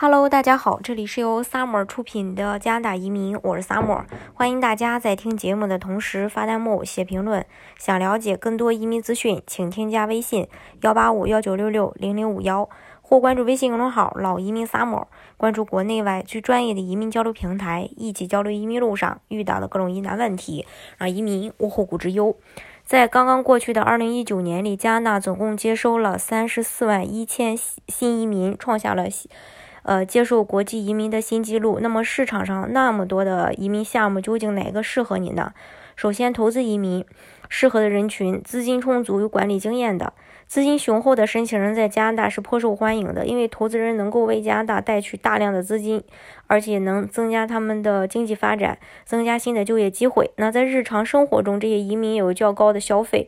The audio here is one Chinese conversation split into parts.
Hello，大家好，这里是由 Summer 出品的加拿大移民，我是 Summer，欢迎大家在听节目的同时发弹幕、写评论。想了解更多移民资讯，请添加微信幺八五幺九六六零零五幺，或关注微信公众号“老移民 Summer”，关注国内外最专业的移民交流平台，一起交流移民路上遇到的各种疑难问题，让移民无后顾之忧。在刚刚过去的二零一九年里，加拿大总共接收了三十四万一千新移民，创下了。呃，接受国际移民的新纪录。那么市场上那么多的移民项目，究竟哪个适合你呢？首先，投资移民适合的人群，资金充足、有管理经验的、资金雄厚的申请人在加拿大是颇受欢迎的，因为投资人能够为加拿大带去大量的资金，而且能增加他们的经济发展，增加新的就业机会。那在日常生活中，这些移民有较高的消费。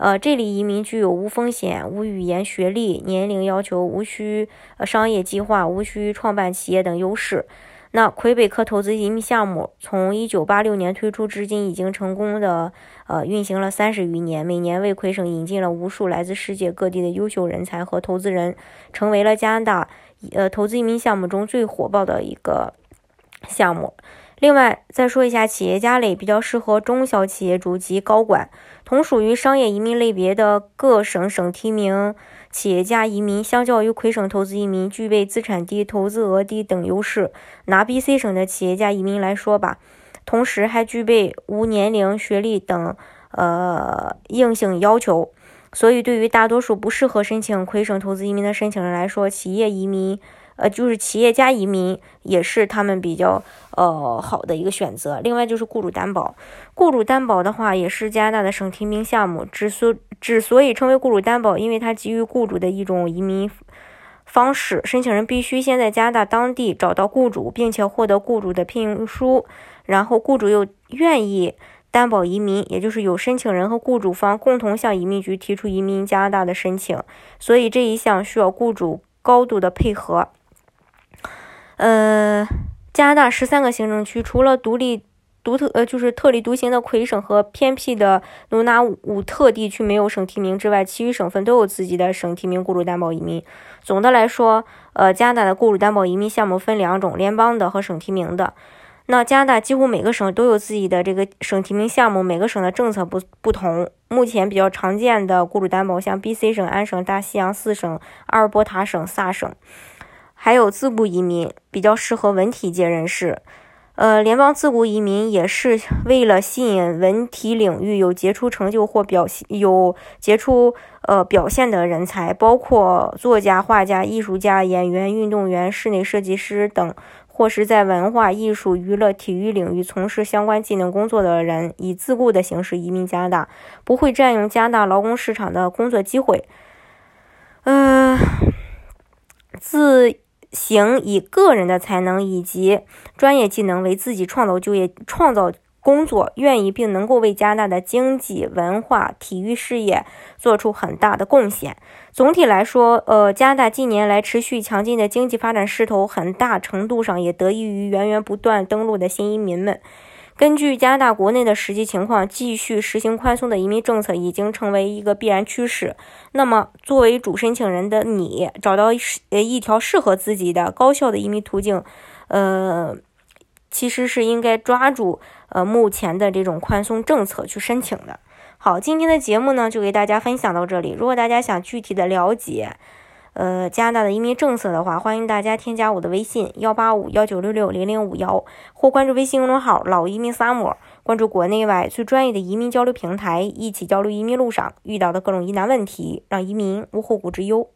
呃，这里移民具有无风险、无语言、学历、年龄要求，无需呃商业计划，无需创办企业等优势。那魁北克投资移民项目从一九八六年推出至今，已经成功的呃运行了三十余年，每年为魁省引进了无数来自世界各地的优秀人才和投资人，成为了加拿大呃投资移民项目中最火爆的一个项目。另外，再说一下企业家类，比较适合中小企业主及高管。同属于商业移民类别的各省省提名企业家移民，相较于魁省投资移民，具备资产低、投资额低等优势。拿 BC 省的企业家移民来说吧，同时还具备无年龄、学历等呃硬性要求。所以，对于大多数不适合申请魁省投资移民的申请人来说，企业移民。呃，就是企业家移民也是他们比较呃好的一个选择。另外就是雇主担保，雇主担保的话也是加拿大的省提名项目。之所之所以称为雇主担保，因为它基于雇主的一种移民方式。申请人必须先在加拿大当地找到雇主，并且获得雇主的聘用书，然后雇主又愿意担保移民，也就是有申请人和雇主方共同向移民局提出移民加拿大的申请。所以这一项需要雇主高度的配合。呃，加拿大十三个行政区，除了独立、独特呃，就是特立独行的魁省和偏僻的努纳武特地区没有省提名之外，其余省份都有自己的省提名雇主担保移民。总的来说，呃，加拿大的雇主担保移民项目分两种：联邦的和省提名的。那加拿大几乎每个省都有自己的这个省提名项目，每个省的政策不不同。目前比较常见的雇主担保，像 B.C 省、安省、大西洋四省、阿尔伯塔省、萨省。还有自雇移民比较适合文体界人士，呃，联邦自雇移民也是为了吸引文体领域有杰出成就或表现有杰出呃表现的人才，包括作家、画家、艺术家、演员、运动员、室内设计师等，或是在文化艺术、娱乐、体育领域从事相关技能工作的人，以自雇的形式移民加拿大，不会占用加拿大劳工市场的工作机会，嗯，自。行以个人的才能以及专业技能为自己创造就业、创造工作，愿意并能够为加拿大的经济、文化、体育事业做出很大的贡献。总体来说，呃，加拿大近年来持续强劲的经济发展势头，很大程度上也得益于源源不断登陆的新移民们。根据加拿大国内的实际情况，继续实行宽松的移民政策已经成为一个必然趋势。那么，作为主申请人的你，找到呃一条适合自己的高效的移民途径，呃，其实是应该抓住呃目前的这种宽松政策去申请的。好，今天的节目呢就给大家分享到这里。如果大家想具体的了解，呃，加拿大的移民政策的话，欢迎大家添加我的微信幺八五幺九六六零零五幺，或关注微信公众号“老移民萨摩关注国内外最专业的移民交流平台，一起交流移民路上遇到的各种疑难问题，让移民无后顾之忧。